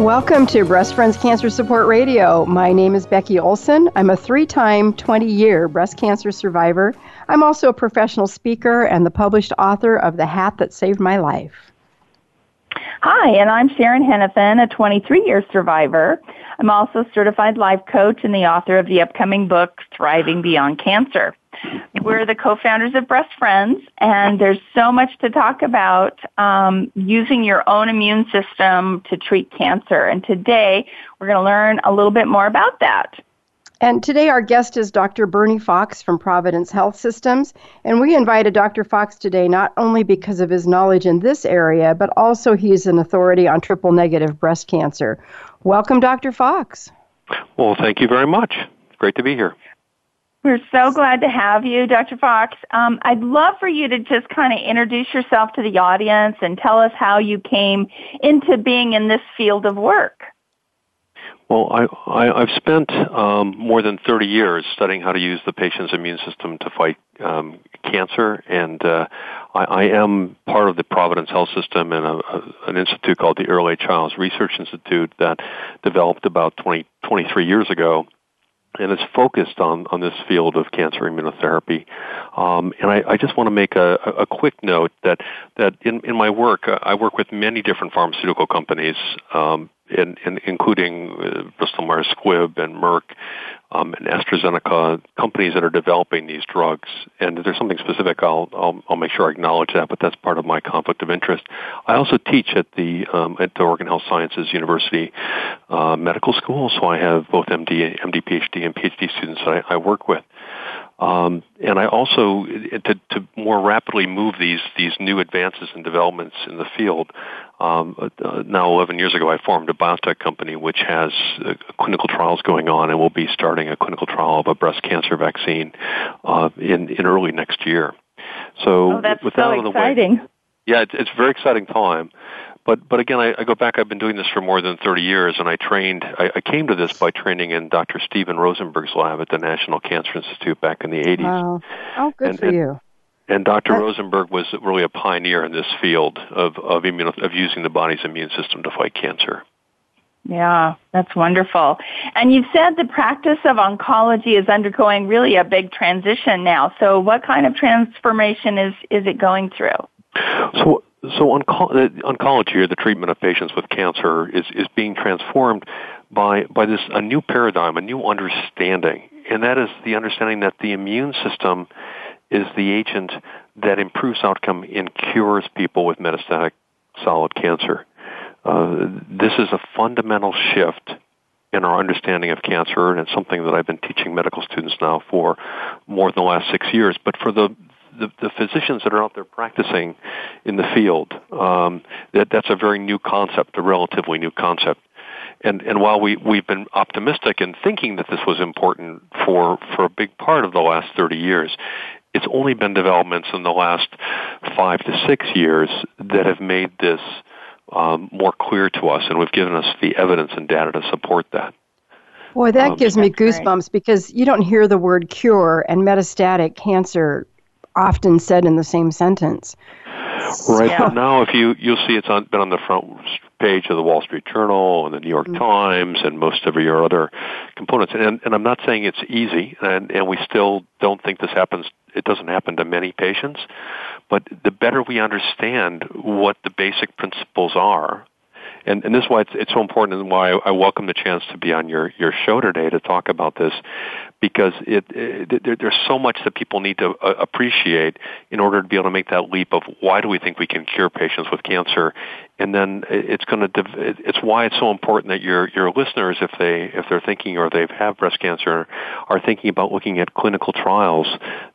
Welcome to Breast Friends Cancer Support Radio. My name is Becky Olson. I'm a three time, 20 year breast cancer survivor. I'm also a professional speaker and the published author of The Hat That Saved My Life. Hi, and I'm Sharon Henifin, a 23 year survivor. I'm also a certified life coach and the author of the upcoming book, Thriving Beyond Cancer. We're the co-founders of Breast Friends, and there's so much to talk about um, using your own immune system to treat cancer. And today, we're going to learn a little bit more about that. And today, our guest is Dr. Bernie Fox from Providence Health Systems. And we invited Dr. Fox today not only because of his knowledge in this area, but also he's an authority on triple negative breast cancer. Welcome, Dr. Fox. Well, thank you very much. Great to be here. We're so glad to have you, Dr. Fox. Um, I'd love for you to just kind of introduce yourself to the audience and tell us how you came into being in this field of work. Well, I, I, have spent um, more than 30 years studying how to use the patient's immune system to fight um, cancer, and uh, I, I am part of the Providence Health System and a, a, an institute called the Earl Earle A. Chiles Research Institute that developed about 20, 23 years ago and it's focused on, on this field of cancer immunotherapy. Um, and I, I, just want to make a, a, quick note that, that in, in my work, uh, I work with many different pharmaceutical companies, um, in, including uh, Bristol Myers Squibb and Merck um, and AstraZeneca, companies that are developing these drugs. And if there's something specific, I'll, I'll, I'll make sure I acknowledge that, but that's part of my conflict of interest. I also teach at the, um, at the Oregon Health Sciences University uh, Medical School, so I have both MD, MD, PhD, and PhD students that I, I work with. Um, and I also, to, to more rapidly move these these new advances and developments in the field, um, uh, now 11 years ago, I formed a biotech company which has uh, clinical trials going on, and we'll be starting a clinical trial of a breast cancer vaccine uh, in in early next year. So, oh, that's with so that exciting. Way, yeah, it's, it's a very exciting time. But but again, I, I go back. I've been doing this for more than 30 years, and I trained. I, I came to this by training in Dr. Steven Rosenberg's lab at the National Cancer Institute back in the 80s. Wow! Oh, good and, for you. And Dr. Rosenberg was really a pioneer in this field of of, immuno, of using the body's immune system to fight cancer. Yeah, that's wonderful. And you said the practice of oncology is undergoing really a big transition now. So, what kind of transformation is is it going through? So, so onco- oncology, or the treatment of patients with cancer, is is being transformed by by this a new paradigm, a new understanding, and that is the understanding that the immune system is the agent that improves outcome and cures people with metastatic solid cancer. Uh, this is a fundamental shift in our understanding of cancer, and it's something that I've been teaching medical students now for more than the last six years. But for the the, the physicians that are out there practicing in the field, um, that that's a very new concept, a relatively new concept. And and while we we've been optimistic in thinking that this was important for for a big part of the last 30 years, it's only been developments in the last five to six years that have made this um, more clear to us, and we've given us the evidence and data to support that. Boy, that um, gives me goosebumps because you don't hear the word cure and metastatic cancer often said in the same sentence. Right, yeah. but now if you you'll see it's on, been on the front page of the Wall Street Journal and the New York mm-hmm. Times and most of your other components. And, and I'm not saying it's easy, and, and we still don't think this happens. It doesn't happen to many patients, but the better we understand what the basic principles are and, and this is why it's, it's so important and why I welcome the chance to be on your, your show today to talk about this because it, it there, there's so much that people need to uh, appreciate in order to be able to make that leap of why do we think we can cure patients with cancer? And then it's going to it's why it's so important that your your listeners if they if they're thinking or they have have breast cancer are thinking about looking at clinical trials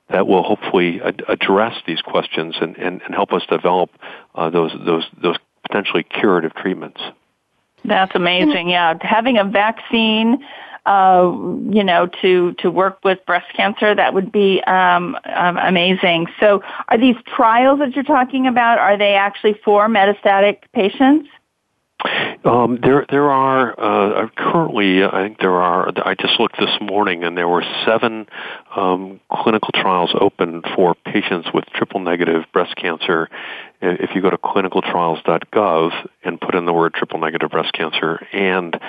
that will hopefully ad- address these questions and, and, and help us develop uh, those those those potentially curative treatments. That's amazing. Yeah, having a vaccine uh, you know, to to work with breast cancer, that would be um, um, amazing. So, are these trials that you're talking about? Are they actually for metastatic patients? Um, there, there are uh, currently. I think there are. I just looked this morning, and there were seven um, clinical trials open for patients with triple-negative breast cancer. If you go to clinicaltrials.gov and put in the word triple-negative breast cancer and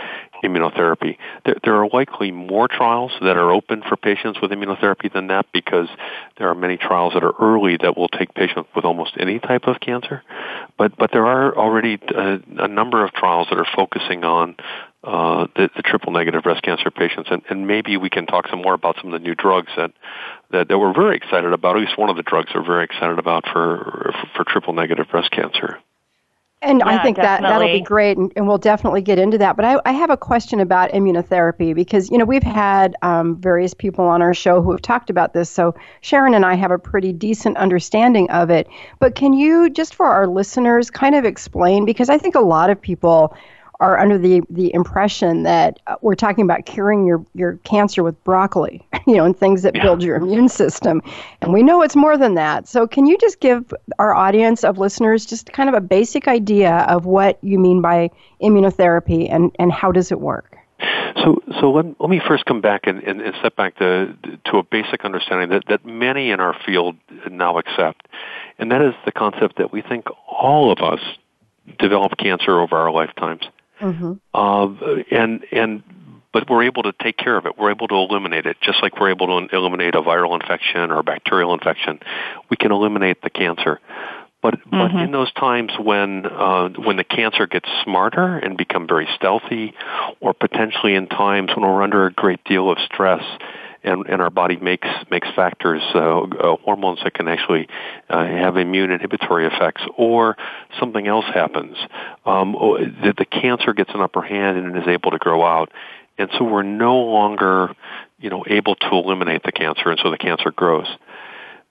immunotherapy. There, there, are likely more trials that are open for patients with immunotherapy than that because there are many trials that are early that will take patients with almost any type of cancer. But but there are already a, uh, a number of trials that are focusing on uh, the, the triple negative breast cancer patients, and, and maybe we can talk some more about some of the new drugs that, that that we're very excited about. At least one of the drugs we're very excited about for for, for triple negative breast cancer. And yeah, I think definitely. that that'll be great, and, and, we'll definitely get into that. But I, I, have a question about immunotherapy because you know we've had um, various people on our show who have talked about this. So Sharon and I have a pretty decent understanding of it. But can you just for our listeners kind of explain because I think a lot of people are under the, the impression that uh, we're talking about curing your, your cancer with broccoli, you know, and things that yeah. build your immune system. And we know it's more than that. So, can you just give our audience of listeners just kind of a basic idea of what you mean by immunotherapy and, and how does it work? So, so let, let me first come back and, and, and step back to, to a basic understanding that, that many in our field now accept, and that is the concept that we think all of us develop cancer over our lifetimes. Mm-hmm. Uh, and and but we're able to take care of it. We're able to eliminate it, just like we're able to eliminate a viral infection or a bacterial infection. We can eliminate the cancer. But mm-hmm. but in those times when uh, when the cancer gets smarter and become very stealthy, or potentially in times when we're under a great deal of stress, and, and our body makes makes factors, uh, uh, hormones that can actually uh, have immune inhibitory effects, or something else happens. Um, the, the cancer gets an upper hand and is able to grow out, and so we're no longer, you know, able to eliminate the cancer, and so the cancer grows.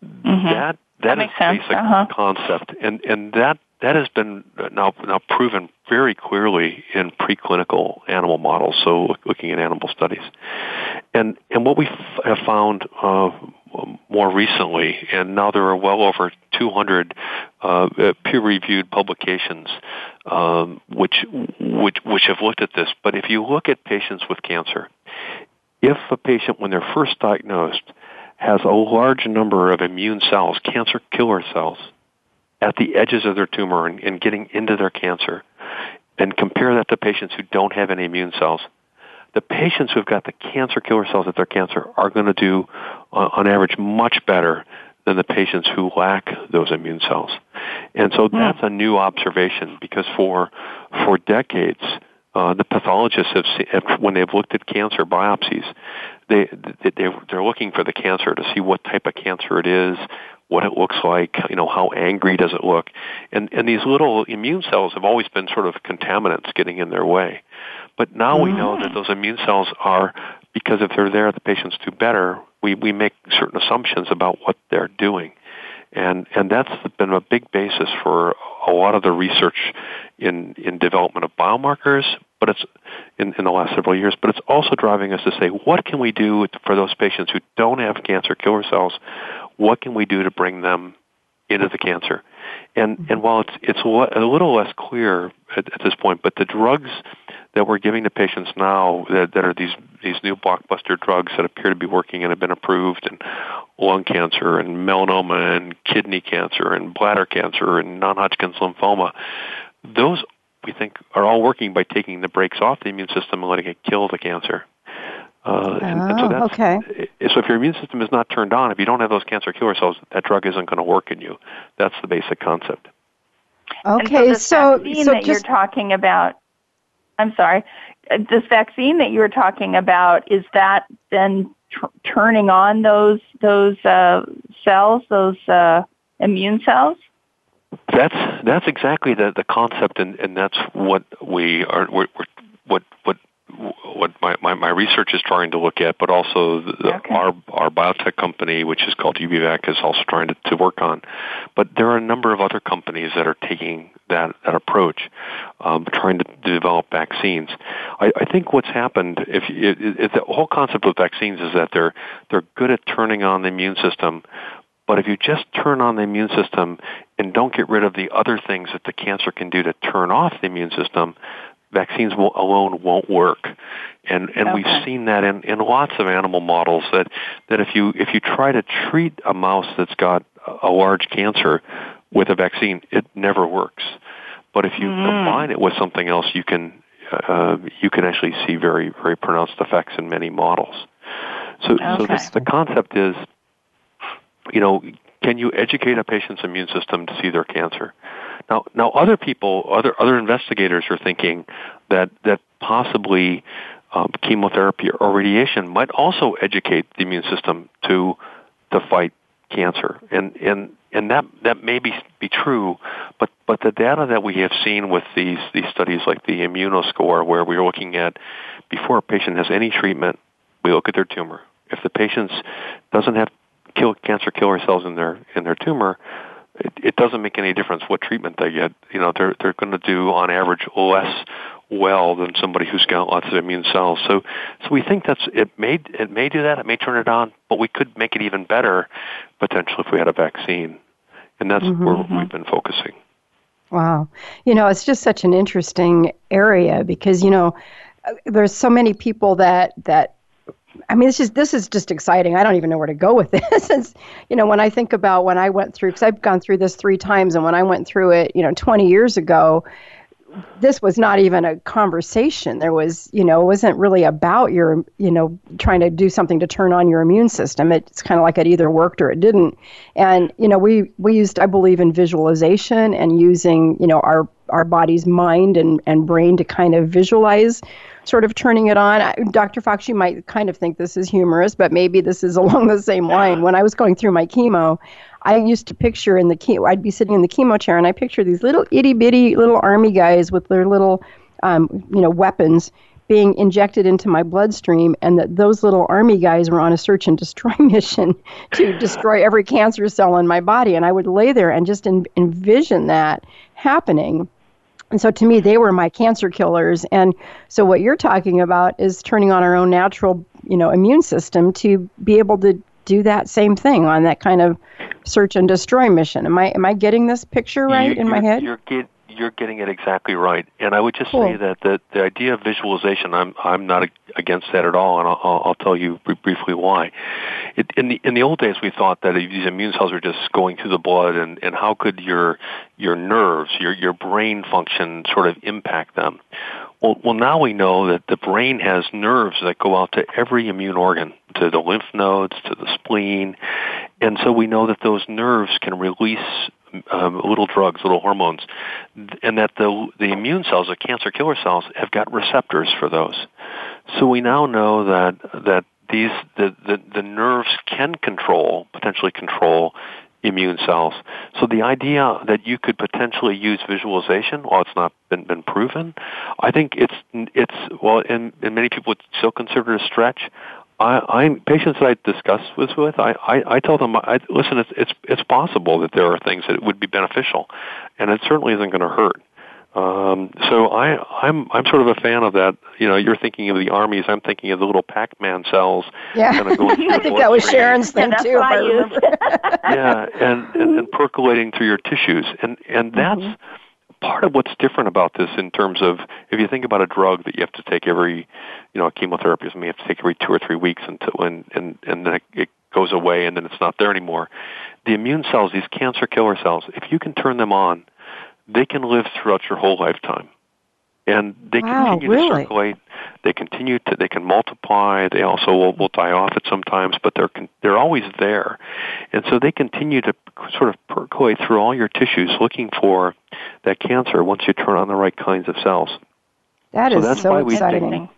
Mm-hmm. That that, that is basic uh-huh. concept, and and that that has been now now proven very clearly in preclinical animal models. So looking at animal studies, and and what we f- have found uh, more recently, and now there are well over 200 uh, peer-reviewed publications um, which which which have looked at this. But if you look at patients with cancer, if a patient when they're first diagnosed has a large number of immune cells, cancer killer cells at the edges of their tumor and, and getting into their cancer, and compare that to patients who don't have any immune cells, the patients who've got the cancer killer cells at their cancer are going to do, uh, on average, much better than the patients who lack those immune cells. And so hmm. that's a new observation because for for decades, uh, the pathologists have, seen, when they've looked at cancer biopsies, they, they they're looking for the cancer to see what type of cancer it is, what it looks like, you know, how angry does it look. And, and these little immune cells have always been sort of contaminants getting in their way. But now we know that mm. those immune cells are, because if they're there, the patients do better, we, we make certain assumptions about what they're doing. And, and that's been a big basis for a lot of the research in, in development of biomarkers, but it's in, in the last several years, but it's also driving us to say, what can we do for those patients who don't have cancer killer cells what can we do to bring them into the cancer? And mm-hmm. and while it's it's a little less clear at, at this point, but the drugs that we're giving to patients now that, that are these these new blockbuster drugs that appear to be working and have been approved in lung cancer and melanoma and kidney cancer and bladder cancer and non-Hodgkin's lymphoma, those we think are all working by taking the brakes off the immune system and letting it kill the cancer. Uh, and, oh, and so oh, that's, okay. So if your immune system is not turned on, if you don't have those cancer killer cells, that drug isn't going to work in you. That's the basic concept. Okay, so, vaccine so that just, you're talking about, I'm sorry, uh, this vaccine that you were talking about is that then tr- turning on those those uh, cells, those uh, immune cells? That's that's exactly the the concept, and, and that's what we are. We're, we're, what what what my, my, my research is trying to look at, but also the, okay. our our biotech company, which is called UbiVac, is also trying to, to work on. But there are a number of other companies that are taking that that approach, um, trying to, develop vaccines. I, I think what's happened, if it, it, the whole concept of vaccines is that they're they're good at turning on the immune system, but if you just turn on the immune system and don't get rid of the other things that the cancer can do to turn off the immune system, vaccines alone won't work. And and okay. we've seen that in, in lots of animal models that that if you if you try to treat a mouse that's got a large cancer with a vaccine, it never works. But if you mm. combine it with something else, you can uh, you can actually see very very pronounced effects in many models. So okay. so this, the concept is, you know, can you educate a patient's immune system to see their cancer? Now, now other people, other other investigators are thinking that that possibly um, chemotherapy or radiation might also educate the immune system to to fight cancer, and and and that that may be be true, but but the data that we have seen with these these studies like the immunoscore, where we're looking at before a patient has any treatment, we look at their tumor. If the patient doesn't have kill cancer killer cells in their in their tumor, it, it doesn't make any difference what treatment they get. You know, they're they're going to do on average less well than somebody who's got lots of immune cells. So, so we think that's it may it may do that. It may turn it on, but we could make it even better potentially if we had a vaccine, and that's mm-hmm, where mm-hmm. we've been focusing. Wow, you know, it's just such an interesting area because you know there's so many people that that I mean, this is this is just exciting. I don't even know where to go with this. It's, you know, when I think about when I went through, because I've gone through this three times, and when I went through it, you know, 20 years ago, this was not even a conversation. There was, you know, it wasn't really about your, you know, trying to do something to turn on your immune system. It's kind of like it either worked or it didn't. And you know, we we used, I believe, in visualization and using, you know, our our body's mind and and brain to kind of visualize sort of turning it on. Dr. Fox, you might kind of think this is humorous, but maybe this is along the same line. When I was going through my chemo, I used to picture in the chemo, I'd be sitting in the chemo chair and I picture these little itty bitty little army guys with their little, um, you know, weapons being injected into my bloodstream, and that those little army guys were on a search and destroy mission to destroy every cancer cell in my body. And I would lay there and just en- envision that happening. And so to me, they were my cancer killers. And so what you're talking about is turning on our own natural, you know, immune system to be able to do that same thing on that kind of search and destroy mission. Am I am I getting this picture right you, in my head? You're get, you're getting it exactly right. And I would just cool. say that the the idea of visualization, I'm I'm not against that at all, and I'll, I'll tell you briefly why. It, in the in the old days, we thought that these immune cells were just going through the blood, and and how could your your nerves, your your brain function, sort of impact them? Well, well, now we know that the brain has nerves that go out to every immune organ, to the lymph nodes, to the spleen, and so we know that those nerves can release um, little drugs, little hormones, and that the the immune cells, the cancer killer cells, have got receptors for those. So we now know that that these the, the, the nerves can control potentially control immune cells. So the idea that you could potentially use visualization, while it's not been, been proven, I think it's it's well, and, and many people would still consider it a stretch. I, I'm patients that I discuss this with. I, I, I tell them, I, listen, it's it's it's possible that there are things that would be beneficial, and it certainly isn't going to hurt. Um, so I, I'm I'm sort of a fan of that. You know, you're thinking of the armies. I'm thinking of the little Pac-Man cells. Yeah, kind of I think that was Sharon's thing yeah, too. If I remember. yeah, and, and and percolating through your tissues, and and that's. Part of what's different about this in terms of if you think about a drug that you have to take every you know chemotherapy is you have to take every two or three weeks until and and and then it goes away and then it's not there anymore the immune cells these cancer killer cells if you can turn them on they can live throughout your whole lifetime. And they wow, continue really? to circulate. They continue to. They can multiply. They also will, will die off at sometimes, but they're they're always there, and so they continue to sort of percolate through all your tissues, looking for that cancer once you turn on the right kinds of cells. That so is that's so why exciting.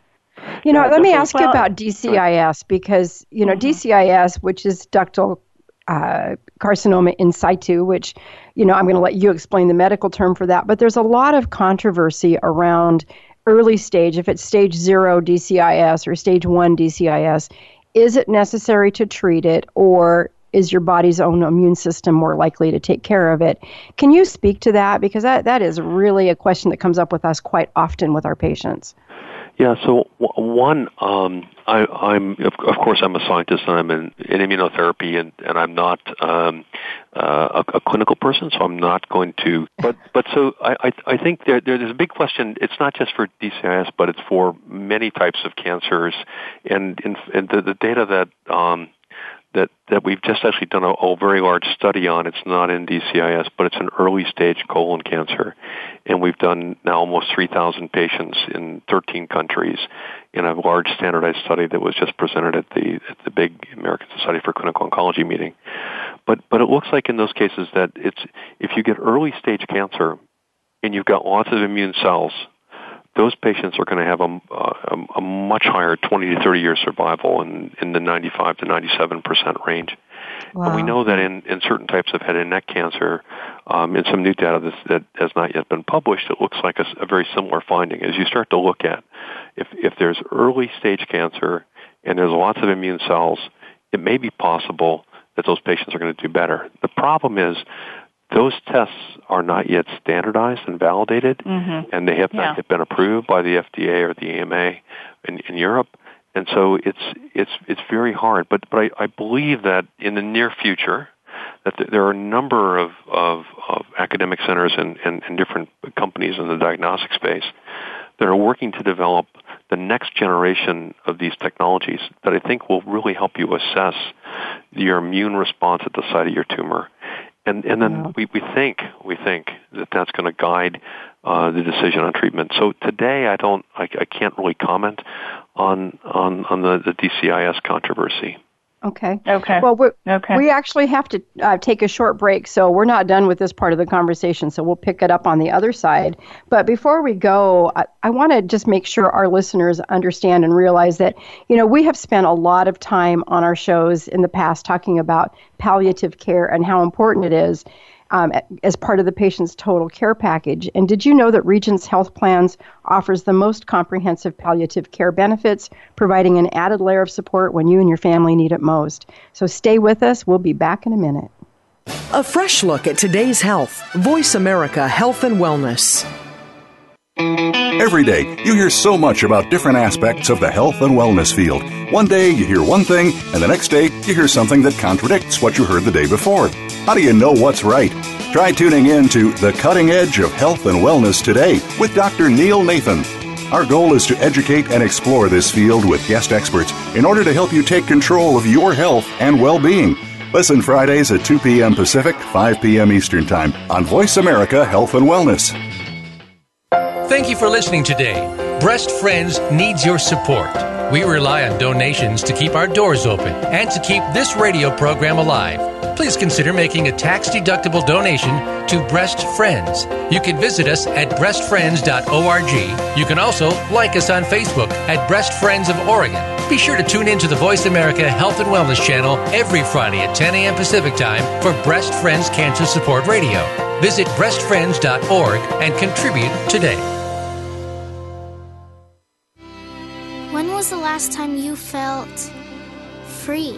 You know, yeah, let me ask well, you about DCIS because you know mm-hmm. DCIS, which is ductal uh, carcinoma in situ, which, you know, I'm going to let you explain the medical term for that. But there's a lot of controversy around early stage, if it's stage zero DCIS or stage one DCIS, is it necessary to treat it or is your body's own immune system more likely to take care of it? Can you speak to that? Because that, that is really a question that comes up with us quite often with our patients. Yeah. So one, um, I, I'm of, of, course I'm a scientist and I'm in, in immunotherapy and, and I'm not um, uh, a, a, clinical person, so I'm not going to. But but so I I, I think there, there's a big question. It's not just for DCIS, but it's for many types of cancers, and in, and the, the data that um, that, that we've just actually done a, a, very large study on. It's not in DCIS, but it's an early stage colon cancer. And we've done now almost 3,000 patients in 13 countries in a large standardized study that was just presented at the, at the big American Society for Clinical Oncology meeting. But, but it looks like in those cases that it's, if you get early stage cancer and you've got lots of immune cells those patients are going to have a, a, a, much higher 20 to 30 year survival in, in the 95 to 97 percent range. Wow. And we know that in, in certain types of head and neck cancer, um, in some new data that, that has not yet been published, it looks like a, a very similar finding. As you start to look at if, if there's early stage cancer and there's lots of immune cells, it may be possible that those patients are going to do better. The problem is those tests are not yet standardized and validated, mm-hmm. and they have not yet been approved by the FDA or the EMA in, in Europe. And so it's it's it's very hard. But but I, I believe that in the near future, that there are a number of, of, of academic centers and, and, and different companies in the diagnostic space that are working to develop the next generation of these technologies that I think will really help you assess your immune response at the site of your tumor and and then yeah. we, we think we think that that's going to guide uh, the decision on treatment. So today I don't I, I can't really comment on on on the, the DCIS controversy. Okay. Okay. Well, okay. we actually have to uh, take a short break, so we're not done with this part of the conversation. So we'll pick it up on the other side. But before we go, I, I want to just make sure our listeners understand and realize that you know we have spent a lot of time on our shows in the past talking about palliative care and how important it is um, as part of the patient's total care package. And did you know that Regence Health Plans offers the most comprehensive palliative care benefits, providing an added layer of support when you and your family need it most? So stay with us. We'll be back in a minute. A fresh look at today's health. Voice America Health and Wellness. Every day, you hear so much about different aspects of the health and wellness field. One day, you hear one thing, and the next day, you hear something that contradicts what you heard the day before. How do you know what's right? Try tuning in to The Cutting Edge of Health and Wellness today with Dr. Neil Nathan. Our goal is to educate and explore this field with guest experts in order to help you take control of your health and well being. Listen Fridays at 2 p.m. Pacific, 5 p.m. Eastern Time on Voice America Health and Wellness. Thank you for listening today. Breast Friends needs your support. We rely on donations to keep our doors open and to keep this radio program alive please consider making a tax deductible donation to Breast Friends. You can visit us at breastfriends.org. You can also like us on Facebook at Breast Friends of Oregon. Be sure to tune in to the Voice America Health and Wellness channel every Friday at 10 a.m. Pacific Time for Breast Friends Cancer Support Radio. Visit breastfriends.org and contribute today. When was the last time you felt free?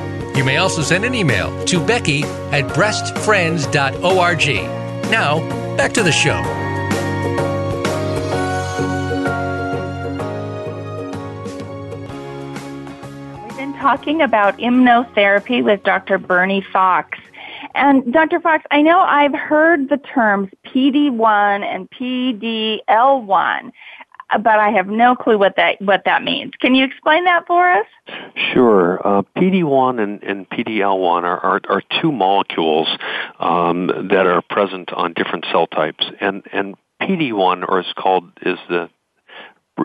You may also send an email to Becky at breastfriends.org. Now, back to the show. We've been talking about immunotherapy with Dr. Bernie Fox. And Dr. Fox, I know I've heard the terms PD1 and PDL1, but I have no clue what that what that means. Can you explain that for us? Sure. Uh, PD1 and, and PDL1 are, are, are two molecules um, that are present on different cell types, and and PD1, or is called is the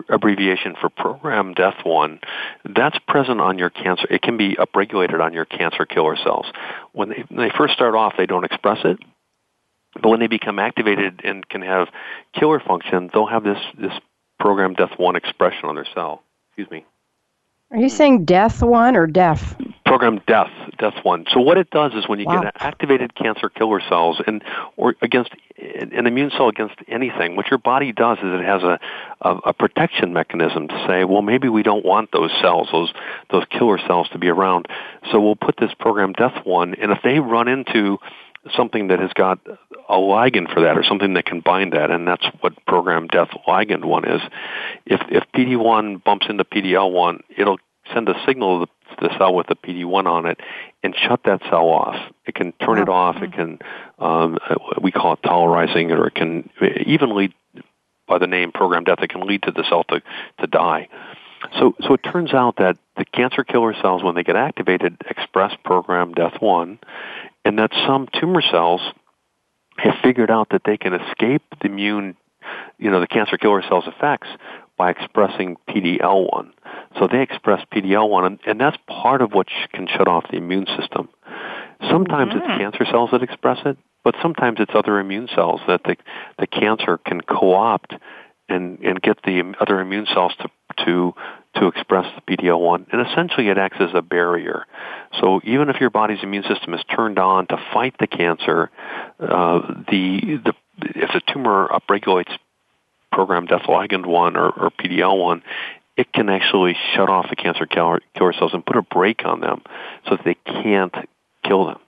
abbreviation for program death one, that's present on your cancer. It can be upregulated on your cancer killer cells. When they, when they first start off, they don't express it. But when they become activated and can have killer function, they'll have this, this program death one expression on their cell. Excuse me. Are you saying death one or deaf? Program death, death one. So what it does is when you wow. get activated cancer killer cells and or against an immune cell against anything, what your body does is it has a, a, a protection mechanism to say, well, maybe we don't want those cells, those those killer cells to be around. So we'll put this program death one, and if they run into something that has got a ligand for that or something that can bind that, and that's what program death ligand one is. If if PD1 bumps into PDL1, it'll send a signal to the cell with the PD1 on it and shut that cell off. It can turn it off. It can um, we call it tolerizing, or it can even lead by the name program death. It can lead to the cell to to die. So, so it turns out that the cancer killer cells, when they get activated, express program death one, and that some tumor cells have figured out that they can escape the immune, you know, the cancer killer cells effects by expressing PDL1. So they express PDL1, and, and that's part of what sh- can shut off the immune system. Sometimes it's mm. cancer cells that express it, but sometimes it's other immune cells that the, the cancer can co-opt and, and get the other immune cells to, to to express the PD-L1, and essentially it acts as a barrier. So even if your body's immune system is turned on to fight the cancer, uh, the the if the tumor upregulates program death ligand one or, or PD-L1, it can actually shut off the cancer killer, killer cells and put a brake on them so that they can't kill them.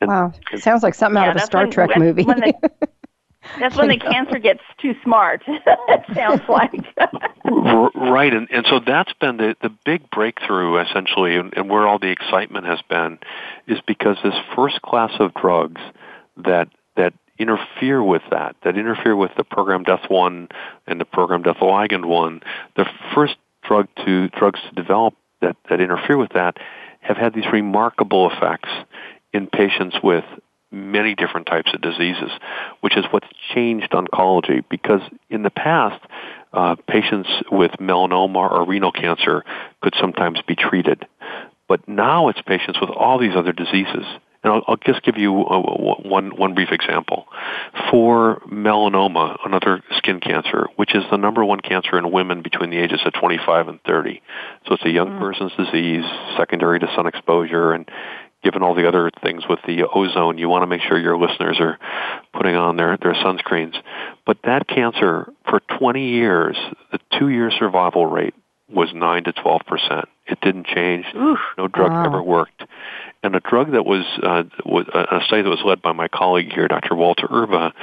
And, wow, it sounds like something yeah, out of a Star when, Trek movie. The, That's when the cancer gets too smart. it sounds like. right, and and so that's been the the big breakthrough essentially, and, and where all the excitement has been, is because this first class of drugs that that interfere with that, that interfere with the program death one and the program death ligand one, the first drug to drugs to develop that that interfere with that have had these remarkable effects in patients with many different types of diseases, which is what's changed oncology. Because in the past, uh, patients with melanoma or renal cancer could sometimes be treated. But now it's patients with all these other diseases. And I'll, I'll just give you a, one, one brief example. For melanoma, another skin cancer, which is the number one cancer in women between the ages of 25 and 30. So it's a young mm. person's disease, secondary to sun exposure, and given all the other things with the ozone, you want to make sure your listeners are putting on their, their sunscreens. But that cancer, for 20 years, the two-year survival rate was 9 to 12 percent. It didn't change. Oof, no drug wow. ever worked. And a drug that was, uh, was a study that was led by my colleague here, Dr. Walter Urba,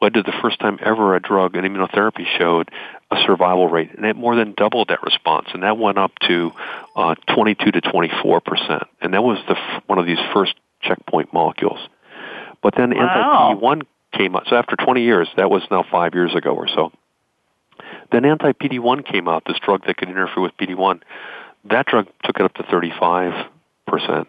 led to the first time ever a drug, an immunotherapy, showed a survival rate, and it more than doubled that response, and that went up to uh, 22 to 24 percent, and that was the f- one of these first checkpoint molecules. But then wow. anti-PD-1 came out. So after 20 years, that was now five years ago or so. Then anti-PD-1 came out, this drug that could interfere with PD-1. That drug took it up to 35 percent.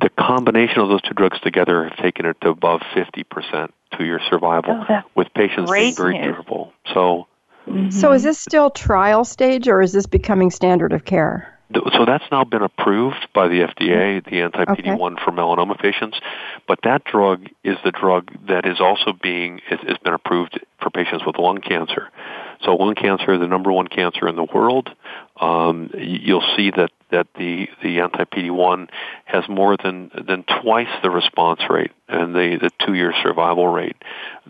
The combination of those two drugs together have taken it to above 50 percent two-year survival oh, with patients being very news. durable. So Mm-hmm. So is this still trial stage or is this becoming standard of care? So that's now been approved by the FDA, the anti-PD-1 okay. for melanoma patients. But that drug is the drug that is also being has been approved for patients with lung cancer. So lung cancer, is the number one cancer in the world, um, you'll see that that the the anti-PD-1 has more than than twice the response rate and the the two-year survival rate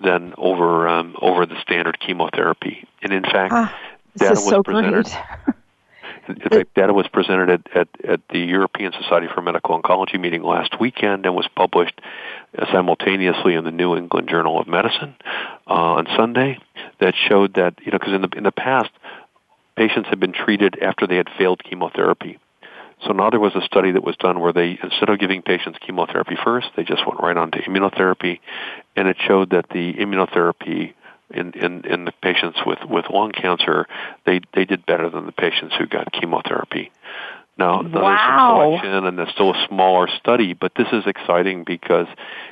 than over um, over the standard chemotherapy. And in fact, ah, data was so presented. Data was presented at, at, at the European Society for Medical Oncology meeting last weekend and was published simultaneously in the New England Journal of Medicine uh, on Sunday. That showed that you know because in the in the past patients had been treated after they had failed chemotherapy. So now there was a study that was done where they, instead of giving patients chemotherapy first, they just went right on to immunotherapy, and it showed that the immunotherapy in, in, in the patients with, with lung cancer, they, they did better than the patients who got chemotherapy. Now, wow. there's a collection, and it's still a smaller study, but this is exciting because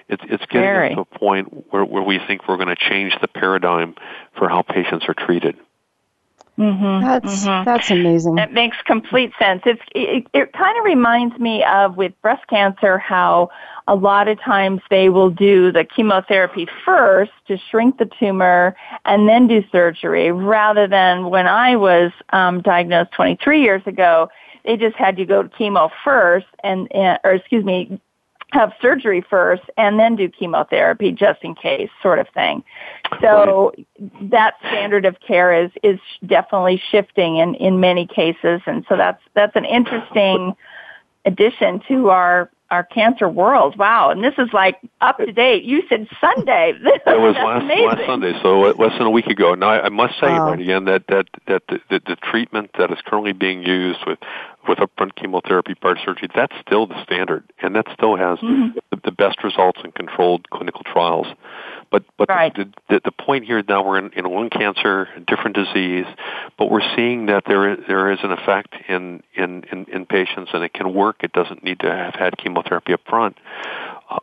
it's it's getting Very. to a point where, where we think we're going to change the paradigm for how patients are treated. Mm-hmm, that's mm-hmm. that's amazing. That makes complete sense. It's it, it kind of reminds me of with breast cancer how a lot of times they will do the chemotherapy first to shrink the tumor and then do surgery, rather than when I was um, diagnosed 23 years ago, they just had you go to chemo first and, and or excuse me, have surgery first and then do chemotherapy just in case sort of thing. So right. that standard of care is is definitely shifting in in many cases and so that's that's an interesting addition to our our cancer world. Wow, and this is like up to date. You said Sunday. it was last, last Sunday, so less than a week ago. Now I, I must say, wow. right again, that that that the, the, the treatment that is currently being used with with upfront chemotherapy part surgery, that's still the standard, and that still has mm-hmm. the, the best results in controlled clinical trials. But but right. the, the, the point here now we're in, in lung cancer, a different disease, but we're seeing that there is, there is an effect in, in, in, in patients, and it can work. It doesn't need to have had chemotherapy up front.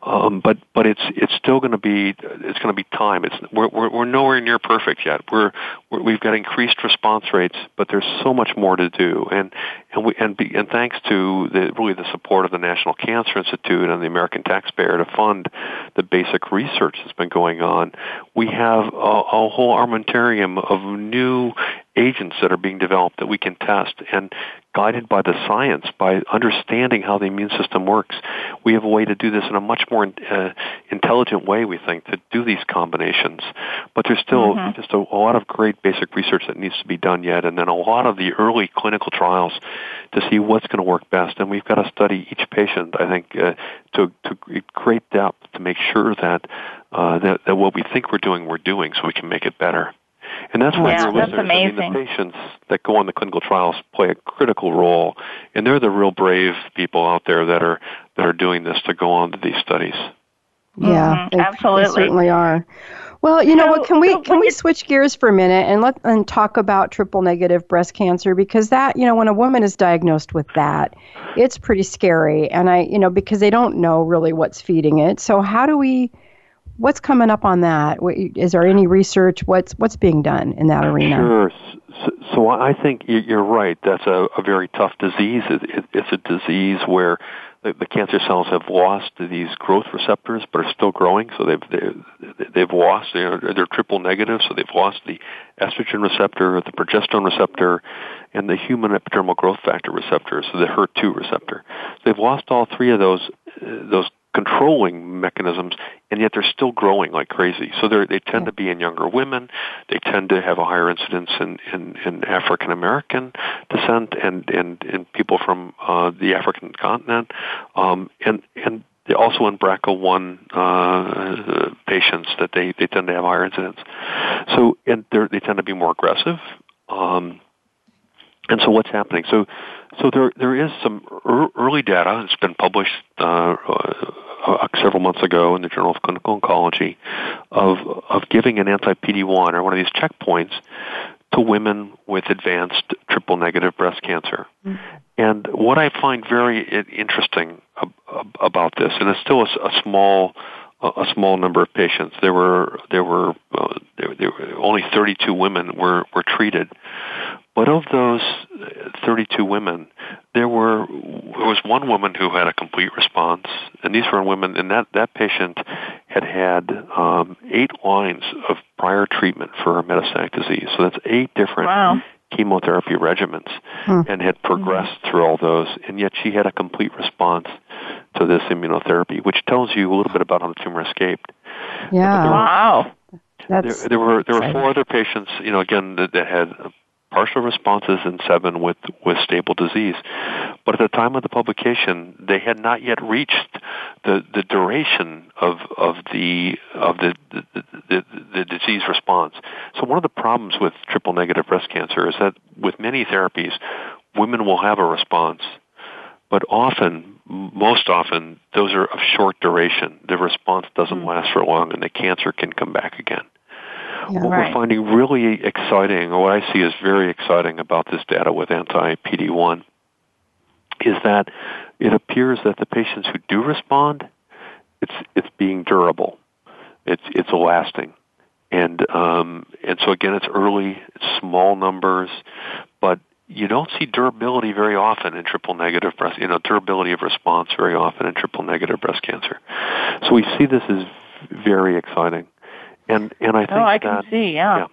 Um, but but it's it's still going to be it's going to be time. It's we're, we're we're nowhere near perfect yet. We're, we're we've got increased response rates, but there's so much more to do. And and we and be, and thanks to the really the support of the National Cancer Institute and the American taxpayer to fund the basic research that's been going on, we have a, a whole armamentarium of new agents that are being developed that we can test and guided by the science, by understanding how the immune system works, we have a way to do this in a much more uh, intelligent way, we think, to do these combinations. But there's still mm-hmm. just a, a, lot of great basic research that needs to be done yet, and then a lot of the early clinical trials to see what's going to work best. And we've got to study each patient, I think, uh, to, to great depth to make sure that, uh, that, that what we think we're doing, we're doing so we can make it better. And that's why yeah, that's amazing. I mean, the patients that go on the clinical trials play a critical role, and they're the real brave people out there that are that are doing this to go on to these studies. Yeah, mm-hmm. they, absolutely, they certainly are. Well, you know what? Can we can we switch gears for a minute and let and talk about triple negative breast cancer because that you know when a woman is diagnosed with that, it's pretty scary, and I you know because they don't know really what's feeding it. So how do we what's coming up on that? Is there any research? What's what's being done in that arena? Sure. So, so I think you're right. That's a, a very tough disease. It, it, it's a disease where the, the cancer cells have lost these growth receptors, but are still growing. So they've they've, they've lost. They're, they're triple negative. So they've lost the estrogen receptor, the progesterone receptor, and the human epidermal growth factor receptor. So the HER2 receptor. They've lost all three of those uh, those controlling mechanisms, and yet they're still growing like crazy. So they tend to be in younger women. They tend to have a higher incidence in, in, in African American descent and, and, and people from uh, the African continent. Um, and, and also in BRCA1 uh, patients that they, they tend to have higher incidence. So and they tend to be more aggressive. Um, and so what's happening? So, so there there is some early data. It's been published uh, uh, several months ago in the Journal of Clinical Oncology of of giving an anti PD1 or one of these checkpoints to women with advanced triple negative breast cancer. Mm-hmm. And what I find very interesting about this, and it's still a, a small a small number of patients. There were there were uh, there, there were only 32 women were were treated, but of those 32 women, there were there was one woman who had a complete response, and these were women, and that that patient had had um, eight lines of prior treatment for metastatic disease. So that's eight different wow. chemotherapy regimens, hmm. and had progressed hmm. through all those, and yet she had a complete response to this immunotherapy, which tells you a little bit about how the tumor escaped. Yeah. Wow. There, there, were there were four other patients, you know, again that, that had partial responses in seven with, with stable disease. But at the time of the publication, they had not yet reached the, the duration of, of the of the, the, the, the disease response. So one of the problems with triple negative breast cancer is that with many therapies, women will have a response, but often, most often, those are of short duration. The response doesn't mm-hmm. last for long, and the cancer can come back again. Yeah, what right. we're finding really exciting, or what I see as very exciting about this data with anti-PD-1, is that it appears that the patients who do respond, it's it's being durable, it's it's lasting, and um, and so again, it's early, it's small numbers, but you don't see durability very often in triple negative breast, you know, durability of response very often in triple negative breast cancer. So we see this as very exciting. And and I think oh, I that, can see, yeah. yeah.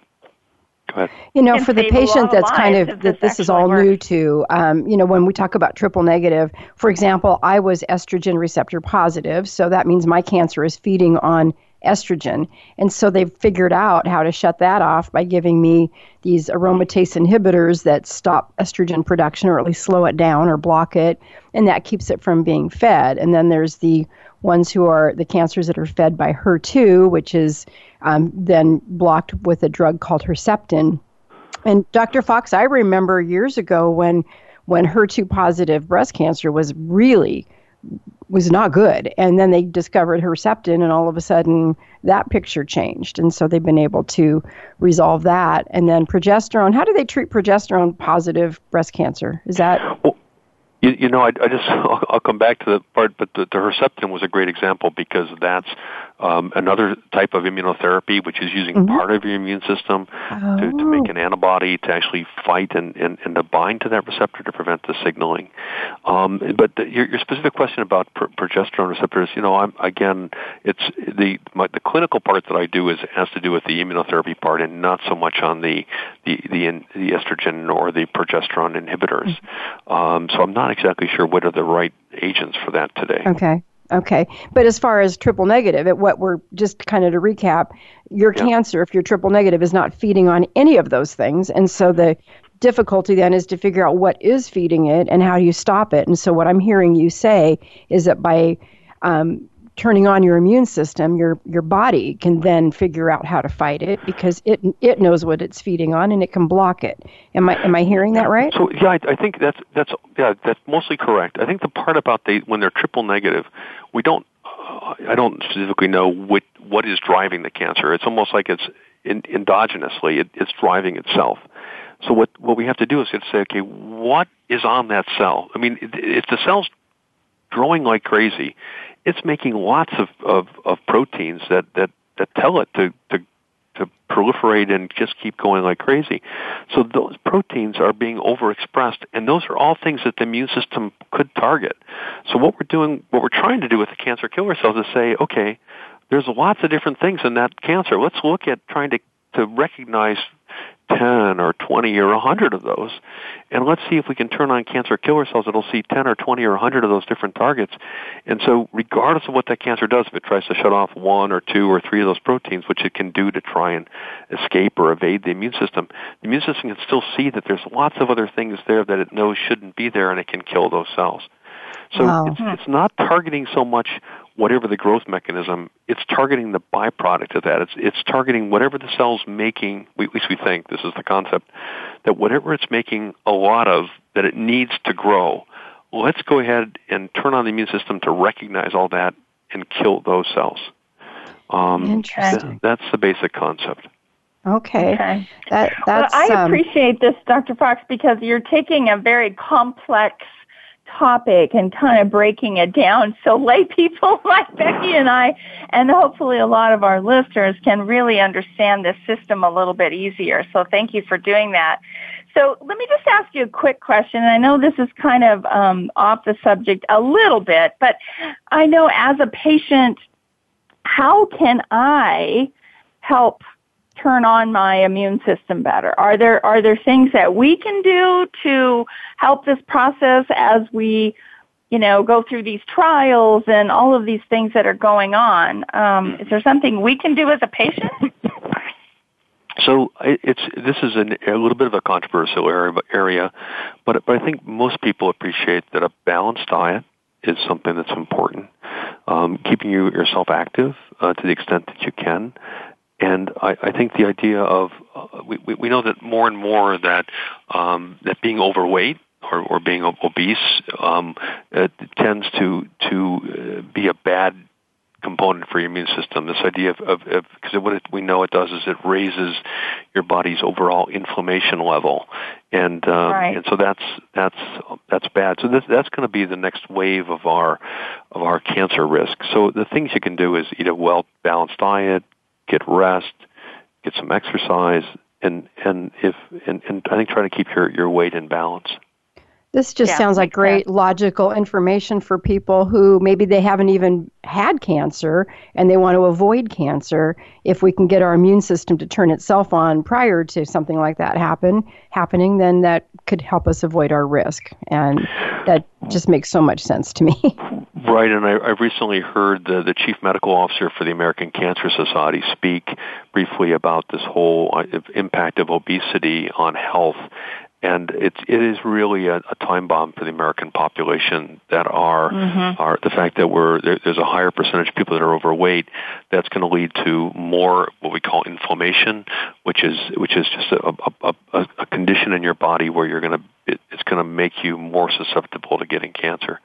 Go ahead. You know, for the patient that's kind of that this is all new to, um, you know, when we talk about triple negative, for example, I was estrogen receptor positive, so that means my cancer is feeding on estrogen. And so they've figured out how to shut that off by giving me these aromatase inhibitors that stop estrogen production or at least slow it down or block it. And that keeps it from being fed. And then there's the ones who are the cancers that are fed by HER2, which is um, then blocked with a drug called Herceptin. And Dr. Fox, I remember years ago when when HER2 positive breast cancer was really was not good. And then they discovered Herceptin, and all of a sudden that picture changed. And so they've been able to resolve that. And then progesterone. How do they treat progesterone positive breast cancer? Is that? Well, you, you know, I, I just I'll, I'll come back to the part, but the, the Herceptin was a great example because that's um, another type of immunotherapy, which is using mm-hmm. part of your immune system oh. to, to make oh. an antibody to actually fight and, and, and to bind to that receptor to prevent the signaling. Um, but the, your, your specific question about pr- progesterone receptors, you know, I'm, again, it's the my, the clinical part that I do is has to do with the immunotherapy part, and not so much on the the the, the estrogen or the progesterone inhibitors. Mm-hmm. Um, so I'm not exactly sure what are the right agents for that today. Okay. Okay. But as far as triple negative, at what we're just kind of to recap, your yeah. cancer, if you're triple negative, is not feeding on any of those things. And so the difficulty then is to figure out what is feeding it and how do you stop it. And so what I'm hearing you say is that by um, turning on your immune system, your your body can then figure out how to fight it because it it knows what it's feeding on and it can block it. Am I am I hearing that right? So yeah, I, I think that's that's yeah that's mostly correct. I think the part about they when they're triple negative, we don't I don't specifically know what what is driving the cancer. It's almost like it's in, endogenously it, it's driving itself. So what what we have to do is to say, okay, what is on that cell? I mean, if the cell's growing like crazy, it's making lots of, of, of proteins that, that, that tell it to, to, to proliferate and just keep going like crazy. So those proteins are being overexpressed, and those are all things that the immune system could target. So what we're doing, what we're trying to do with the cancer killer cells is say, okay, there's lots of different things in that cancer. Let's look at trying to, to recognize 10 or 20 or 100 of those. And let's see if we can turn on cancer killer cells that'll see 10 or 20 or 100 of those different targets. And so regardless of what that cancer does, if it tries to shut off one or two or three of those proteins, which it can do to try and escape or evade the immune system, the immune system can still see that there's lots of other things there that it knows shouldn't be there and it can kill those cells. So wow. it's, it's not targeting so much whatever the growth mechanism, it's targeting the byproduct of that. It's, it's targeting whatever the cell's making, at least we think, this is the concept, that whatever it's making a lot of, that it needs to grow, let's go ahead and turn on the immune system to recognize all that and kill those cells. Um, Interesting. Th- that's the basic concept. Okay. okay. That, that's, well, I um, appreciate this, Dr. Fox, because you're taking a very complex topic and kind of breaking it down so lay people like Becky and I and hopefully a lot of our listeners can really understand this system a little bit easier. So thank you for doing that. So let me just ask you a quick question. I know this is kind of um, off the subject a little bit, but I know as a patient, how can I help turn on my immune system better? Are there are there things that we can do to help this process as we, you know, go through these trials and all of these things that are going on? Um, is there something we can do as a patient? So it's this is an, a little bit of a controversial area, but but I think most people appreciate that a balanced diet is something that's important. Um, keeping you yourself active uh, to the extent that you can, and I, I think the idea of uh, we, we know that more and more that um, that being overweight or, or being obese um, uh, tends to to uh, be a bad component for your immune system. This idea of because what it, we know it does is it raises your body's overall inflammation level, and um, right. and so that's that's that's bad. So this, that's going to be the next wave of our of our cancer risk. So the things you can do is eat a well balanced diet, get rest, get some exercise, and and if and, and I think try to keep your your weight in balance. This just yeah, sounds like great sense. logical information for people who maybe they haven't even had cancer and they want to avoid cancer. If we can get our immune system to turn itself on prior to something like that happen happening, then that could help us avoid our risk. And that just makes so much sense to me. Right, and I, I recently heard the, the chief medical officer for the American Cancer Society speak briefly about this whole uh, impact of obesity on health and it's it is really a, a time bomb for the American population that are mm-hmm. are the fact that we're there, there's a higher percentage of people that are overweight that's going to lead to more what we call inflammation, which is which is just a a, a, a condition in your body where you're going to it, it's going to make you more susceptible to getting cancer.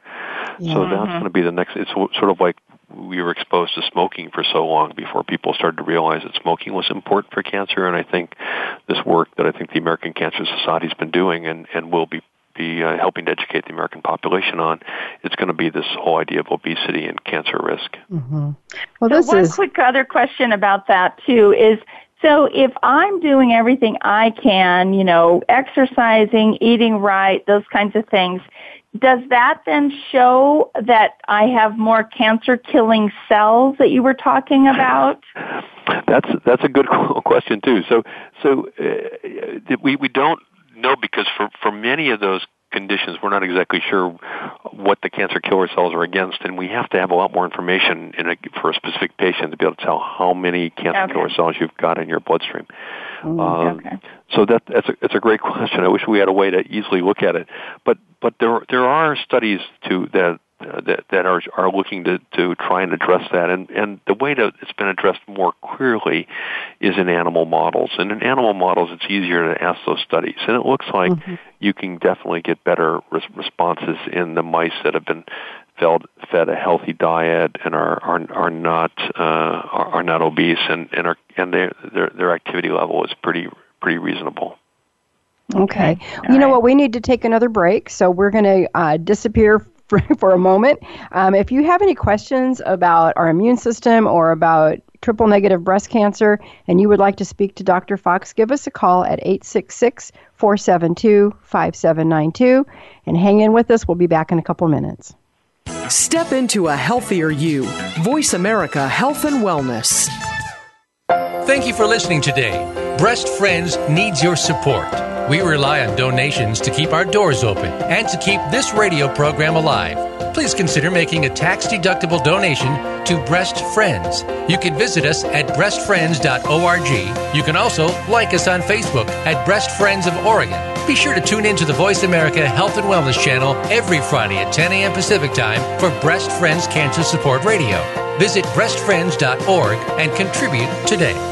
Yeah. So that's mm-hmm. going to be the next. It's sort of like we were exposed to smoking for so long before people started to realize that smoking was important for cancer. And I think this work that I think the American Cancer Society has been doing and, and will be be uh, helping to educate the American population on, it's going to be this whole idea of obesity and cancer risk. Mm-hmm. Well, so one is... quick other question about that too is so if I'm doing everything I can, you know, exercising, eating right, those kinds of things, does that then show that I have more cancer killing cells that you were talking about? That's that's a good question too. So so uh, we we don't know because for for many of those conditions we're not exactly sure what the cancer killer cells are against and we have to have a lot more information in a, for a specific patient to be able to tell how many cancer okay. killer cells you've got in your bloodstream. Mm, um, okay. So that that's a it's a great question. I wish we had a way to easily look at it, but but there there are studies to that uh, that that are are looking to to try and address that and and the way that it's been addressed more clearly is in animal models and in animal models it's easier to ask those studies and it looks like mm-hmm. you can definitely get better res- responses in the mice that have been fed fed a healthy diet and are are are not uh, are, are not obese and and are and their their their activity level is pretty pretty reasonable. Okay. you know what? We need to take another break, so we're going to uh, disappear for, for a moment. Um, if you have any questions about our immune system or about triple negative breast cancer and you would like to speak to Dr. Fox, give us a call at 866 472 5792 and hang in with us. We'll be back in a couple minutes. Step into a healthier you. Voice America Health and Wellness. Thank you for listening today. Breast Friends needs your support. We rely on donations to keep our doors open and to keep this radio program alive. Please consider making a tax deductible donation to Breast Friends. You can visit us at breastfriends.org. You can also like us on Facebook at Breast Friends of Oregon. Be sure to tune in to the Voice America Health and Wellness channel every Friday at 10 a.m. Pacific Time for Breast Friends Cancer Support Radio. Visit breastfriends.org and contribute today.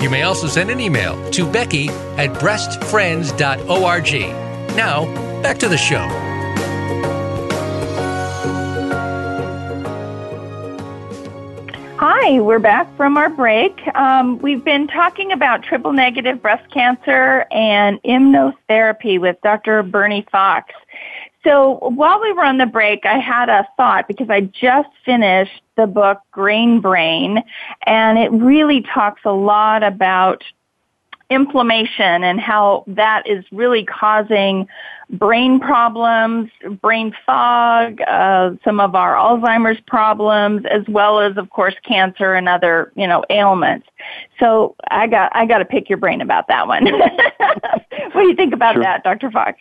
You may also send an email to Becky at breastfriends.org. Now, back to the show. Hi, we're back from our break. Um, we've been talking about triple negative breast cancer and immunotherapy with Dr. Bernie Fox. So while we were on the break, I had a thought because I just finished the book Grain Brain, and it really talks a lot about inflammation and how that is really causing brain problems, brain fog, uh, some of our Alzheimer's problems, as well as, of course, cancer and other, you know, ailments. So I got I got to pick your brain about that one. what do you think about sure. that, Dr. Fox?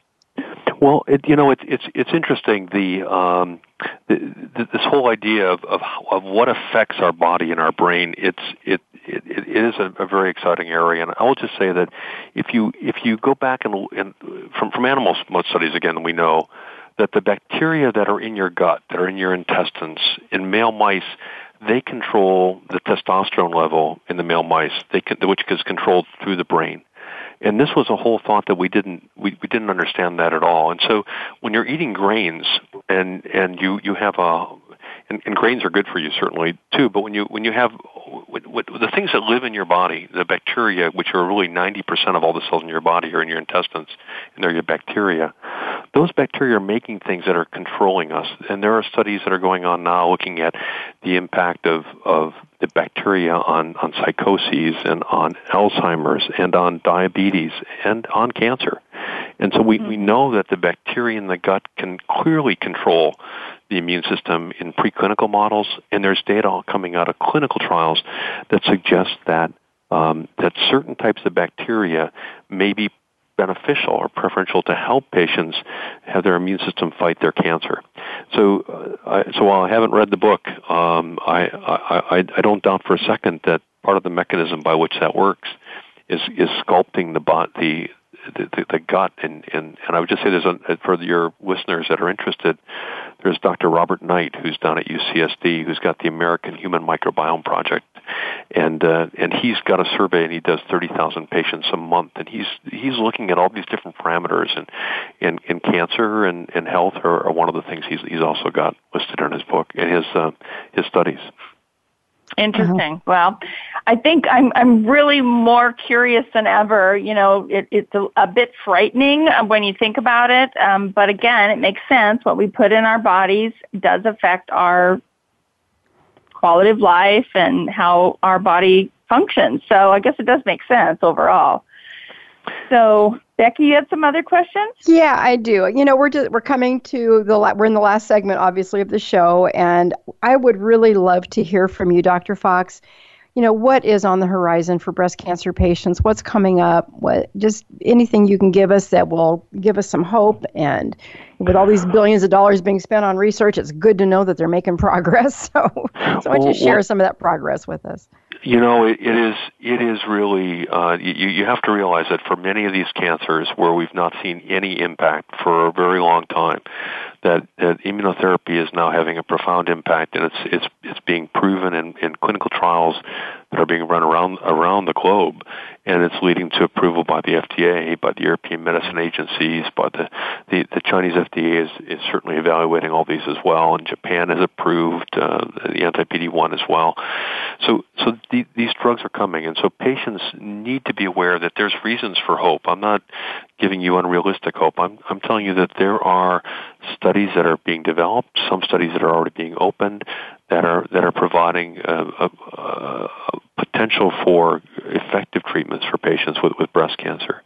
Well, it, you know, it's it's it's interesting the, um, the, the this whole idea of, of of what affects our body and our brain. It's it it, it is a, a very exciting area, and I will just say that if you if you go back and, and from from animal studies again, we know that the bacteria that are in your gut, that are in your intestines, in male mice, they control the testosterone level in the male mice, they can, which is controlled through the brain. And this was a whole thought that we didn't we, we didn't understand that at all. And so when you're eating grains and and you you have a and, and grains are good for you certainly too. But when you when you have with, with the things that live in your body, the bacteria, which are really 90% of all the cells in your body, are in your intestines, and they're your bacteria. Those bacteria are making things that are controlling us. And there are studies that are going on now looking at the impact of of the bacteria on on psychoses and on Alzheimer's and on diabetes and on cancer. And so we, mm-hmm. we know that the bacteria in the gut can clearly control the immune system in preclinical models, and there's data coming out of clinical trials that suggest that um, that certain types of bacteria may be beneficial or preferential to help patients have their immune system fight their cancer. So, uh, I, so while I haven't read the book, um, I, I, I don't doubt for a second that part of the mechanism by which that works is is sculpting the bot the the, the, the gut and, and and I would just say there's a, for your listeners that are interested there's Dr. Robert Knight, who's down at UCSD, who's got the American Human Microbiome Project, and uh, and he's got a survey, and he does 30,000 patients a month, and he's he's looking at all these different parameters, and and, and cancer and, and health are, are one of the things he's he's also got listed in his book and his uh, his studies. Interesting. Uh-huh. Well, I think I'm I'm really more curious than ever. You know, it, it's a, a, bit frightening when you think about it, um, but again, it makes sense. What we put in our bodies does affect our quality of life and how our body functions. So I guess it does make sense overall. So Becky, you had some other questions? Yeah, I do. You know, we're just, we're coming to the we're in the last segment, obviously, of the show, and I would really love to hear from you, Dr. Fox. You know, what is on the horizon for breast cancer patients? What's coming up? What just anything you can give us that will give us some hope. And with all these billions of dollars being spent on research, it's good to know that they're making progress. So, so why don't you share some of that progress with us? You know, it, it is it is really uh, you you have to realize that for many of these cancers where we've not seen any impact for a very long time, that, that immunotherapy is now having a profound impact, and it's it's it's being proven in, in clinical trials that are being run around around the globe, and it's leading to approval by the FDA, by the European medicine agencies, by the the, the Chinese FDA is, is certainly evaluating all these as well, and Japan has approved uh, the anti-PD-1 as well. So so the, these drugs are coming, and so patients need to be aware that there's reasons for hope. I'm not giving you unrealistic hope. I'm I'm telling you that there are studies that are being developed, some studies that are already being opened, that are that are providing a, a, a potential for effective treatments for patients with, with breast cancer.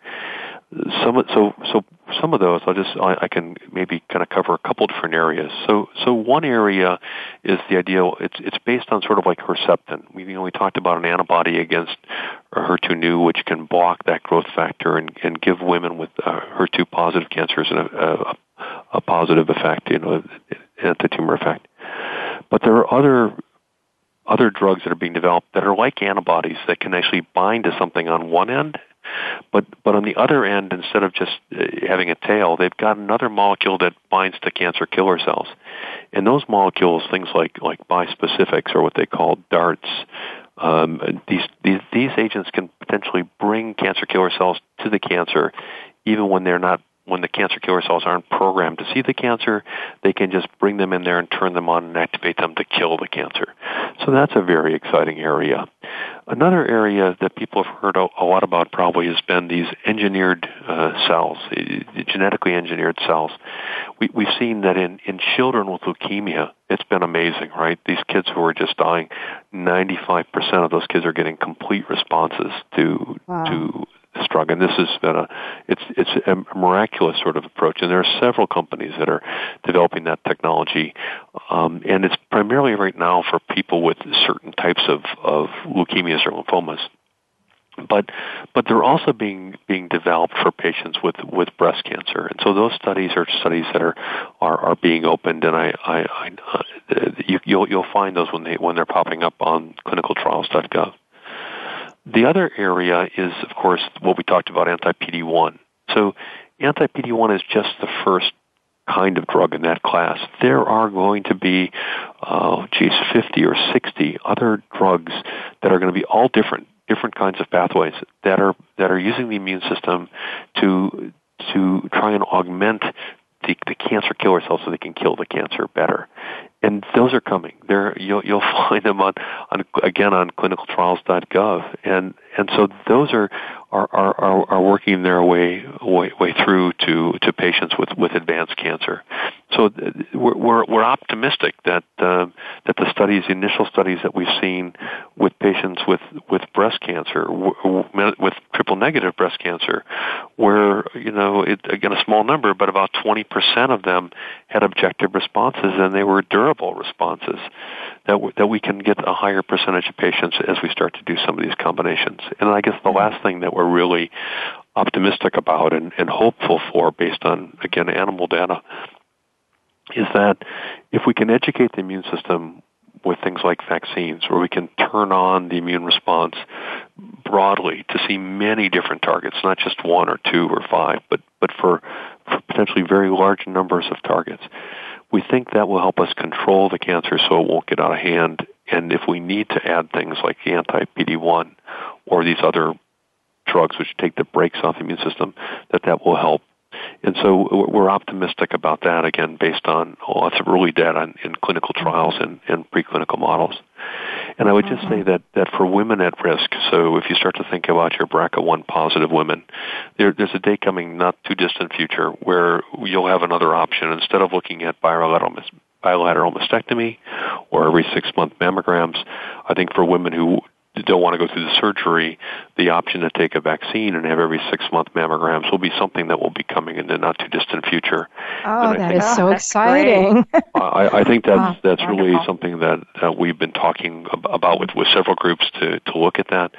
Some so so some of those I'll just I, I can maybe kind of cover a couple different areas. So so one area is the idea It's it's based on sort of like Herceptin. We you know we talked about an antibody against HER2/neu which can block that growth factor and, and give women with uh, HER2 positive cancers a, a, a positive effect, you know, anti-tumor effect. But there are other other drugs that are being developed that are like antibodies that can actually bind to something on one end But but on the other end, instead of just uh, having a tail, they've got another molecule that binds to cancer killer cells, and those molecules, things like like bispecifics or what they call DARTs. Um, these, these these agents can potentially bring cancer killer cells to the cancer, even when they're not when the cancer killer cells aren't programmed to see the cancer, they can just bring them in there and turn them on and activate them to kill the cancer. So that's a very exciting area. Another area that people have heard a, lot about probably has been these engineered uh, cells, genetically engineered cells. We, we've seen that in, in children with leukemia, it's been amazing, right? These kids who are just dying, 95% of those kids are getting complete responses to wow. to this and this has been a it's it's a miraculous sort of approach. And there are several companies that are developing that technology, um, and it's primarily right now for people with certain types of of leukemias or lymphomas. But but they're also being being developed for patients with with breast cancer, and so those studies are studies that are are, are being opened, and I, I, I uh, you, you'll you'll find those when they when they're popping up on clinicaltrials.gov. The other area is, of course, what we talked about, anti-PD-1. So anti-PD-1 is just the first kind of drug in that class. There are going to be, uh, geez, 50 or 60 other drugs that are going to be all different, different kinds of pathways that are that are using the immune system to to try and augment the, the cancer killer cells so they can kill the cancer better and those are coming. There, you'll you'll find them on, on again on clinicaltrials.gov, and and so those are are are, are working their way, way way through to to patients with with advanced cancer. So uh, we're we're optimistic that uh, that the studies, the initial studies that we've seen with patients with with breast cancer, with triple negative breast cancer, where you know it, again a small number, but about 20% of them had objective responses, and they were durable responses. That that we can get a higher percentage of patients as we start to do some of these combinations. And I guess the last thing that we're really optimistic about and, and hopeful for, based on again animal data, is that if we can educate the immune system with things like vaccines, where we can turn on the immune response broadly to see many different targets, not just one or two or five, but, but for, for potentially very large numbers of targets. We think that will help us control the cancer so it won't get out of hand. And if we need to add things like the anti-PD-1 or these other drugs which take the brakes off the immune system, that that will help and so we're optimistic about that, again, based on lots of early data in, in clinical trials and, and preclinical models. And I would just say mm-hmm. that, that for women at risk, so if you start to think about your BRCA1 positive women, there, there's a day coming not too distant future where you'll have another option. Instead of looking at bilateral, bilateral mastectomy or every six month mammograms, I think for women who don't want to go through the surgery, the option to take a vaccine and have every six month mammograms will be something that will be coming in the not too distant future. Oh, that is so exciting! I, I, think that's oh, that's wonderful. really something that, that we've been talking about with, with several groups to, to look at that.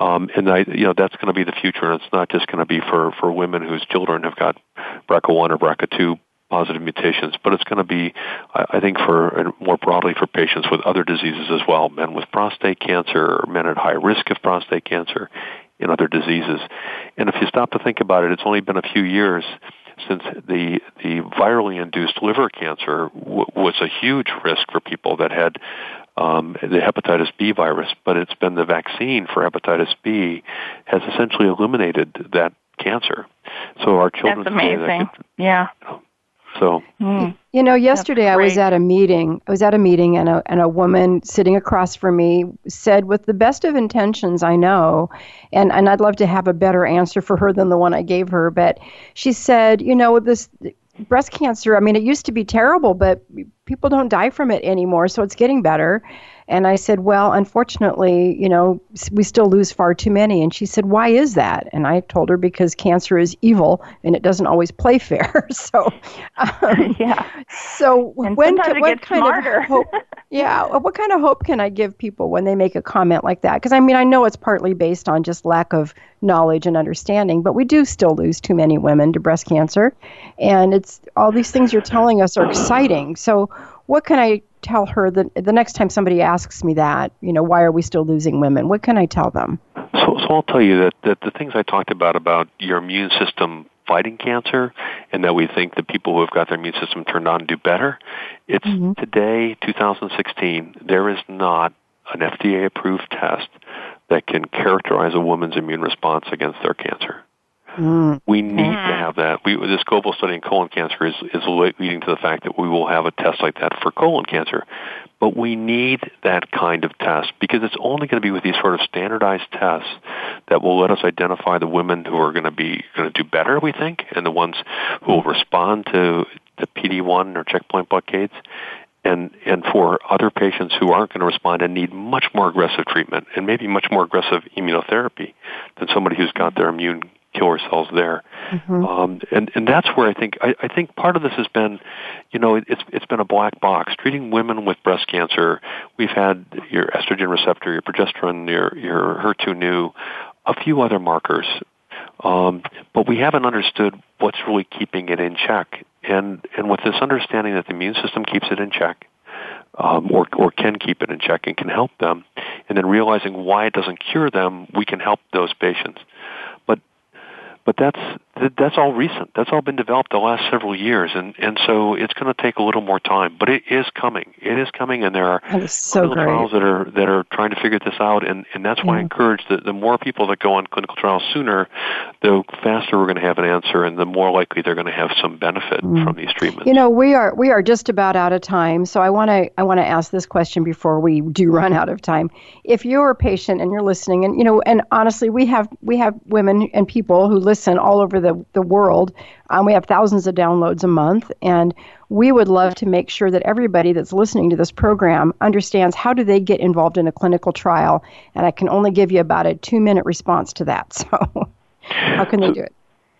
Um, and I, you know, that's going to be the future. And it's not just going to be for, for women whose children have got BRCA1 or BRCA2 positive mutations, but it's going to be, I think, for more broadly for patients with other diseases as well, men with prostate cancer, men at high risk of prostate cancer, in other diseases. And if you stop to think about it, it's only been a few years since the the virally induced liver cancer w- was a huge risk for people that had um, the hepatitis B virus, but it's been the vaccine for hepatitis B has essentially eliminated that cancer. So our children That's amazing. That could, yeah. You know, so, mm. you know, yesterday I was at a meeting. I was at a meeting, and a and a woman sitting across from me said, with the best of intentions, I know, and and I'd love to have a better answer for her than the one I gave her. But she said, you know, this breast cancer. I mean, it used to be terrible, but people don't die from it anymore, so it's getting better. And I said, Well, unfortunately, you know, we still lose far too many. And she said, Why is that? And I told her because cancer is evil and it doesn't always play fair. so, um, yeah. So, and when can, what kind smarter. of hope? Yeah. What kind of hope can I give people when they make a comment like that? Because I mean, I know it's partly based on just lack of knowledge and understanding, but we do still lose too many women to breast cancer. And it's all these things you're telling us are exciting. So, what can I tell her that the next time somebody asks me that, you know, why are we still losing women? What can I tell them? So, so I'll tell you that, that the things I talked about about your immune system fighting cancer and that we think that people who have got their immune system turned on do better. It's mm-hmm. today, 2016, there is not an FDA approved test that can characterize a woman's immune response against their cancer. Mm. We need to have that. We, this global study in colon cancer is, is leading to the fact that we will have a test like that for colon cancer. But we need that kind of test because it's only going to be with these sort of standardized tests that will let us identify the women who are going to be going to do better, we think, and the ones who will respond to the PD-1 or checkpoint blockades, and and for other patients who aren't going to respond and need much more aggressive treatment and maybe much more aggressive immunotherapy than somebody who's got their immune killer cells there. Mm-hmm. Um, and and that's where I think I, I think part of this has been, you know, it's it's been a black box treating women with breast cancer. We've had your estrogen receptor, your progesterone, your your HER2/neu, a few other markers, um, but we haven't understood what's really keeping it in check. And and with this understanding that the immune system keeps it in check, um, or, or can keep it in check and can help them, and then realizing why it doesn't cure them, we can help those patients but that's that's all recent. That's all been developed the last several years, and and so it's going to take a little more time. But it is coming. It is coming, and there are so clinical trials that are that are trying to figure this out. And and that's why yeah. I encourage that the more people that go on clinical trials sooner, the faster we're going to have an answer, and the more likely they're going to have some benefit mm. from these treatments. You know, we are we are just about out of time, so I want to I want to ask this question before we do run out of time. If you're a patient and you're listening, and you know, and honestly, we have we have women and people who listen all over the the world. Um, we have thousands of downloads a month, and we would love to make sure that everybody that's listening to this program understands how do they get involved in a clinical trial. And I can only give you about a two minute response to that. So, how can they do it?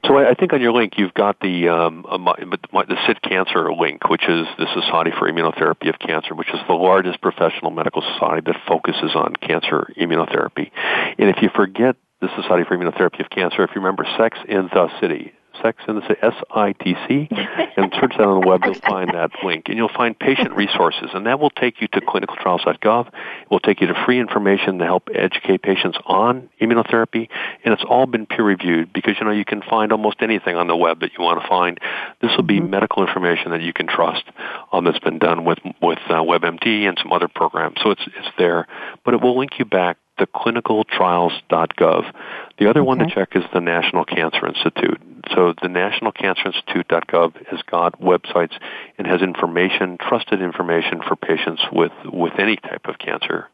So I think on your link you've got the um, the SIT Cancer link, which is the Society for Immunotherapy of Cancer, which is the largest professional medical society that focuses on cancer immunotherapy. And if you forget the Society for Immunotherapy of Cancer. If you remember Sex in the City, Sex in the City, S-I-T-C, and search that on the web, you'll find that link. And you'll find patient resources, and that will take you to clinicaltrials.gov. It will take you to free information to help educate patients on immunotherapy, and it's all been peer-reviewed because, you know, you can find almost anything on the web that you want to find. This will be mm-hmm. medical information that you can trust um, that's been done with, with uh, WebMD and some other programs. So it's, it's there, but it will link you back to clinicaltrials.gov. The other okay. one to check is the National Cancer Institute. So the National Cancer Institute.gov has got websites and has information, trusted information for patients with, with any type of cancer.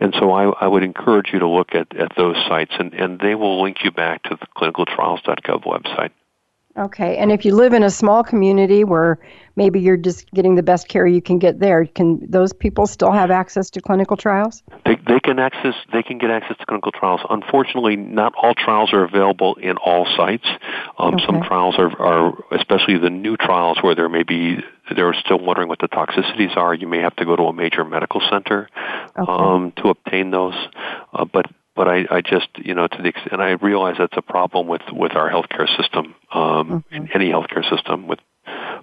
And so I, I would encourage you to look at, at those sites and, and they will link you back to the clinicaltrials.gov website. Okay, and if you live in a small community where maybe you're just getting the best care you can get there, can those people still have access to clinical trials? They, they can access they can get access to clinical trials. Unfortunately, not all trials are available in all sites. Um, okay. Some trials are, are, especially the new trials where there may be they're still wondering what the toxicities are. You may have to go to a major medical center okay. um, to obtain those. Uh, but but I, I just, you know, to the extent, and I realize that's a problem with, with our healthcare system, um, mm-hmm. in any healthcare system with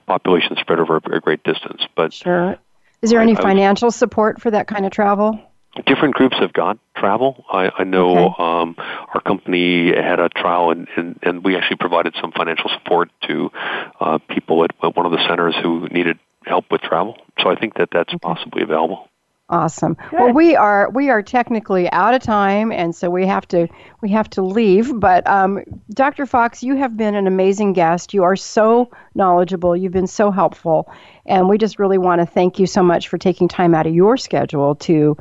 population spread over a great distance. But sure. Is there I, any financial support for that kind of travel? Different groups have got travel. I, I know okay. um, our company had a trial, and, and, and we actually provided some financial support to uh, people at, at one of the centers who needed help with travel. So I think that that's okay. possibly available. Awesome. Good. Well, we are we are technically out of time, and so we have to we have to leave. But um, Dr. Fox, you have been an amazing guest. You are so knowledgeable. You've been so helpful, and we just really want to thank you so much for taking time out of your schedule to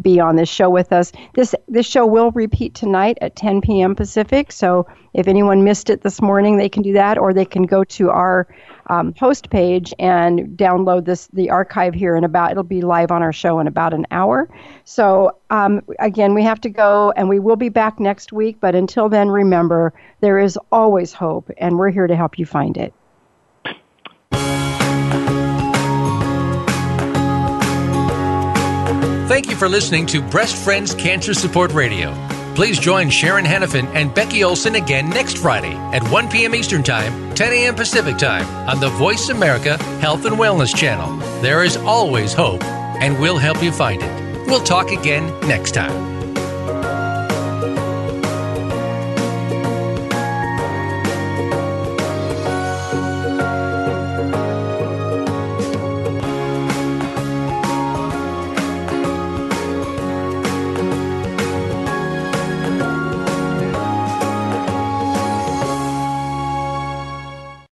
be on this show with us. This this show will repeat tonight at 10 p.m. Pacific. So if anyone missed it this morning, they can do that, or they can go to our um, host page and download this the archive here in about. It'll be live on our show in about an hour. So um, again, we have to go, and we will be back next week. But until then, remember there is always hope, and we're here to help you find it. Thank you for listening to Breast Friends Cancer Support Radio. Please join Sharon Henifin and Becky Olson again next Friday at 1 p.m. Eastern Time, 10 a.m. Pacific Time on the Voice America Health and Wellness Channel. There is always hope, and we'll help you find it. We'll talk again next time.